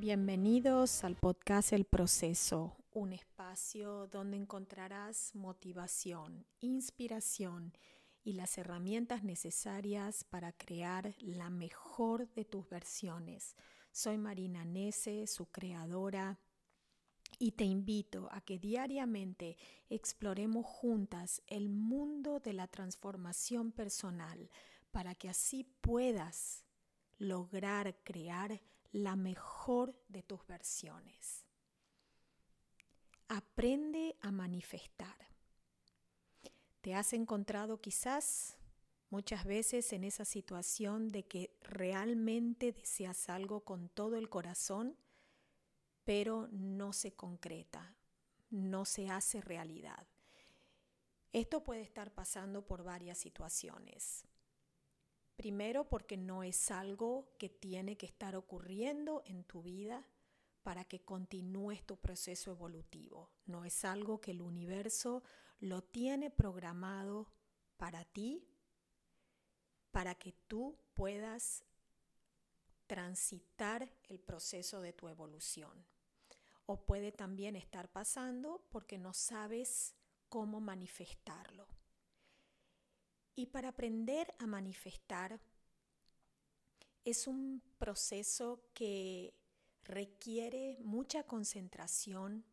Bienvenidos al podcast El Proceso, un espacio donde encontrarás motivación, inspiración y las herramientas necesarias para crear la mejor de tus versiones. Soy Marina Nese, su creadora, y te invito a que diariamente exploremos juntas el mundo de la transformación personal para que así puedas lograr crear la mejor de tus versiones. Aprende a manifestar. ¿Te has encontrado quizás muchas veces en esa situación de que realmente deseas algo con todo el corazón, pero no se concreta, no se hace realidad? Esto puede estar pasando por varias situaciones. Primero porque no es algo que tiene que estar ocurriendo en tu vida para que continúes tu proceso evolutivo. No es algo que el universo lo tiene programado para ti, para que tú puedas transitar el proceso de tu evolución. O puede también estar pasando porque no sabes cómo manifestarlo. Y para aprender a manifestar es un proceso que requiere mucha concentración,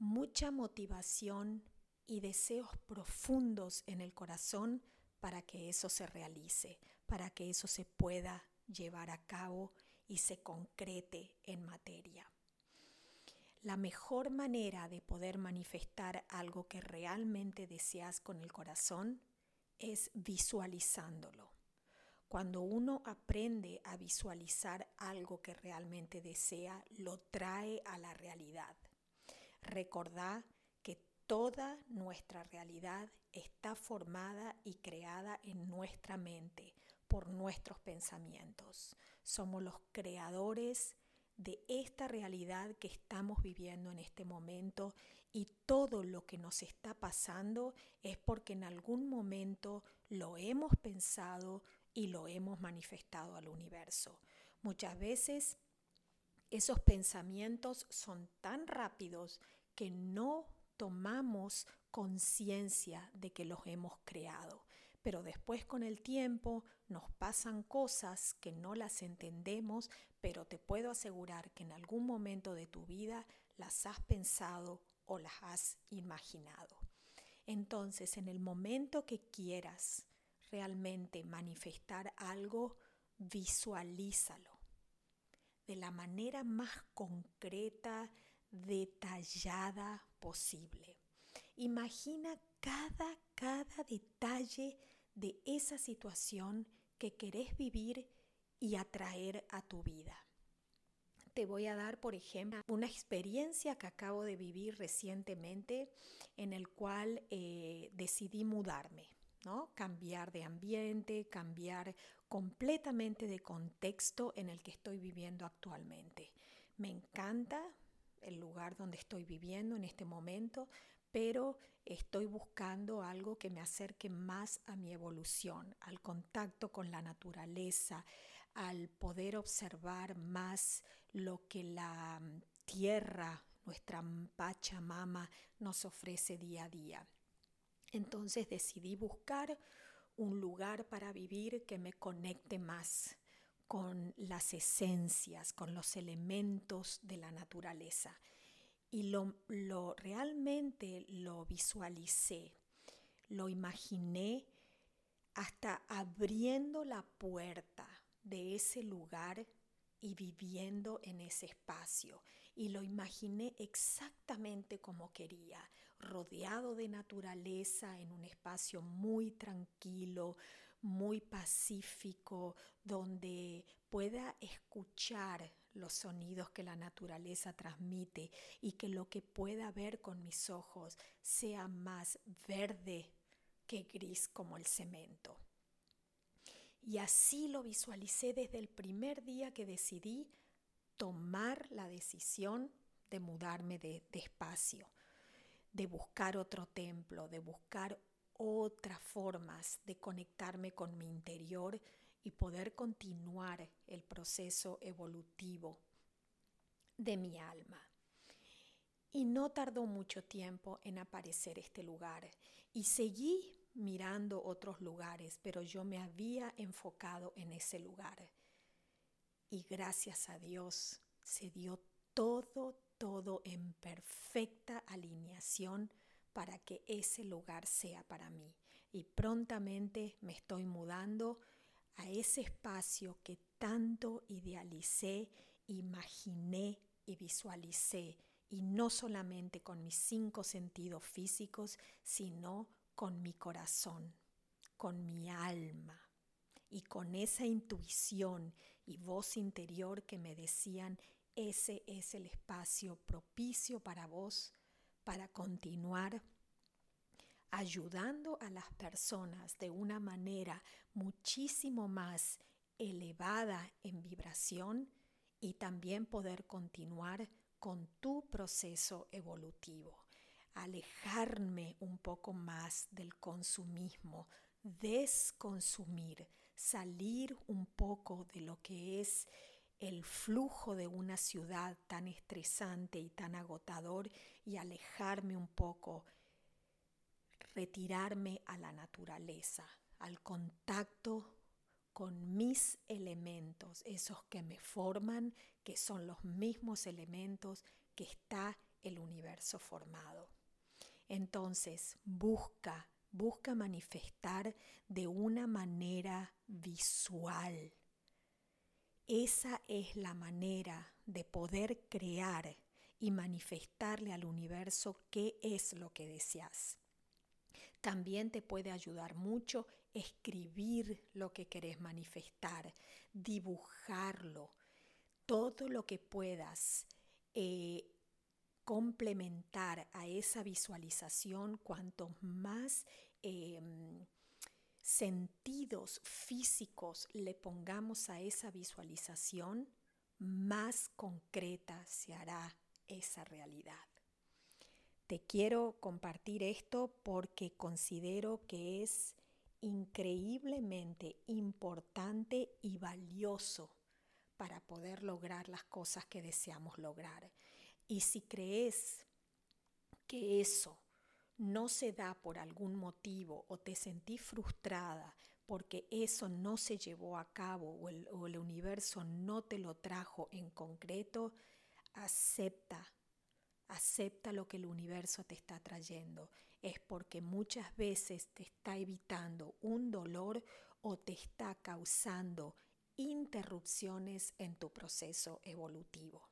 mucha motivación y deseos profundos en el corazón para que eso se realice, para que eso se pueda llevar a cabo y se concrete en materia. La mejor manera de poder manifestar algo que realmente deseas con el corazón es visualizándolo. Cuando uno aprende a visualizar algo que realmente desea, lo trae a la realidad. Recordá que toda nuestra realidad está formada y creada en nuestra mente por nuestros pensamientos. Somos los creadores de esta realidad que estamos viviendo en este momento y todo lo que nos está pasando es porque en algún momento lo hemos pensado y lo hemos manifestado al universo. Muchas veces esos pensamientos son tan rápidos que no tomamos conciencia de que los hemos creado. Pero después con el tiempo nos pasan cosas que no las entendemos, pero te puedo asegurar que en algún momento de tu vida las has pensado o las has imaginado. Entonces, en el momento que quieras realmente manifestar algo, visualízalo de la manera más concreta, detallada posible. Imagina cada, cada detalle de esa situación que querés vivir y atraer a tu vida. Te voy a dar, por ejemplo, una experiencia que acabo de vivir recientemente en el cual eh, decidí mudarme, ¿no? Cambiar de ambiente, cambiar completamente de contexto en el que estoy viviendo actualmente. Me encanta el lugar donde estoy viviendo en este momento, pero estoy buscando algo que me acerque más a mi evolución, al contacto con la naturaleza, al poder observar más lo que la mm, tierra, nuestra Pachamama, nos ofrece día a día. Entonces decidí buscar un lugar para vivir que me conecte más con las esencias, con los elementos de la naturaleza. Y lo, lo realmente lo visualicé, lo imaginé hasta abriendo la puerta de ese lugar y viviendo en ese espacio. Y lo imaginé exactamente como quería, rodeado de naturaleza, en un espacio muy tranquilo, muy pacífico, donde pueda escuchar los sonidos que la naturaleza transmite y que lo que pueda ver con mis ojos sea más verde que gris como el cemento. Y así lo visualicé desde el primer día que decidí tomar la decisión de mudarme de, espacio, de buscar otro templo, de buscar otras formas de conectarme con mi interior y poder continuar el proceso evolutivo de mi alma. Y no tardó mucho tiempo en aparecer este lugar. Y seguí mirando otros lugares, pero yo me había enfocado en ese lugar. Y gracias a Dios se dio todo, todo en perfecta alineación para que ese lugar sea para mí. Y prontamente me estoy mudando a ese espacio que tanto idealicé, imaginé y visualicé. Y no solamente con mis cinco sentidos físicos, sino con mi corazón, con mi alma y con esa intuición y voz interior que me decían, ese es el espacio propicio para vos para continuar ayudando a las personas de una manera muchísimo más elevada en vibración y también poder continuar con tu proceso evolutivo alejarme un poco más del consumismo, desconsumir, salir un poco de lo que es el flujo de una ciudad tan estresante y tan agotador y alejarme un poco, retirarme a la naturaleza, al contacto con mis elementos, esos que me forman, que son los mismos elementos que está el universo formado. Entonces, busca, busca manifestar de una manera visual. Esa es la manera de poder crear y manifestarle al universo qué es lo que deseas. También te puede ayudar mucho escribir lo que querés manifestar, dibujarlo, todo lo que puedas. Eh, complementar a esa visualización cuantos más em, sentidos físicos le pongamos a esa visualización, más concreta se hará esa realidad. Te quiero compartir esto porque considero que es increíblemente importante y valioso para poder lograr las cosas que deseamos lograr. Y si crees que eso no se da por algún motivo o te sentís frustrada porque eso no se llevó a cabo o el, o el universo no te lo trajo en concreto, acepta, acepta lo que el universo te está trayendo. Es porque muchas veces te está evitando un dolor o te está causando interrupciones en tu proceso evolutivo.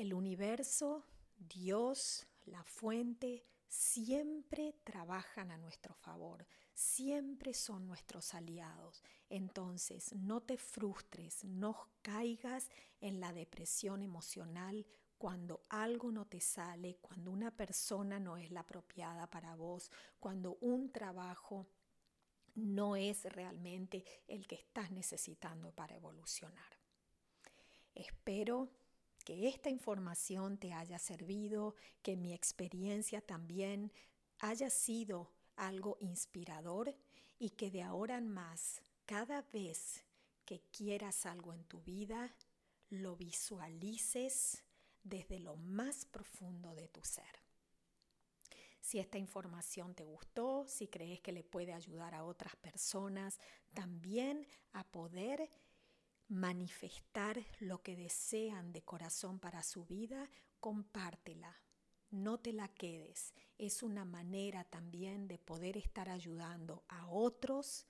El universo, Dios, la fuente, siempre trabajan a nuestro favor, siempre son nuestros aliados. Entonces, no te frustres, no caigas en la depresión emocional cuando algo no te sale, cuando una persona no es la apropiada para vos, cuando un trabajo no es realmente el que estás necesitando para evolucionar. Espero que esta información te haya servido, que mi experiencia también haya sido algo inspirador y que de ahora en más, cada vez que quieras algo en tu vida, lo visualices desde lo más profundo de tu ser. Si esta información te gustó, si crees que le puede ayudar a otras personas también a poder manifestar lo que desean de corazón para su vida, compártela. No te la quedes. Es una manera también de poder estar ayudando a otros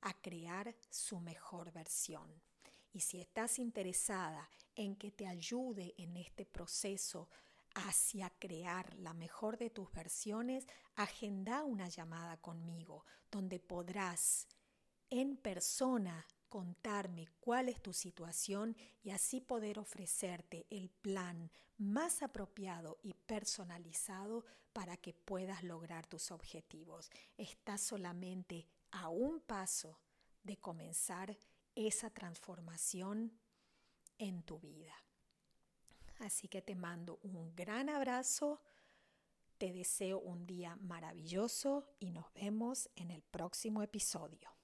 a crear su mejor versión. Y si estás interesada en que te ayude en este proceso hacia crear la mejor de tus versiones, agenda una llamada conmigo donde podrás en persona contarme cuál es tu situación y así poder ofrecerte el plan más apropiado y personalizado para que puedas lograr tus objetivos. Estás solamente a un paso de comenzar esa transformación en tu vida. Así que te mando un gran abrazo, te deseo un día maravilloso y nos vemos en el próximo episodio.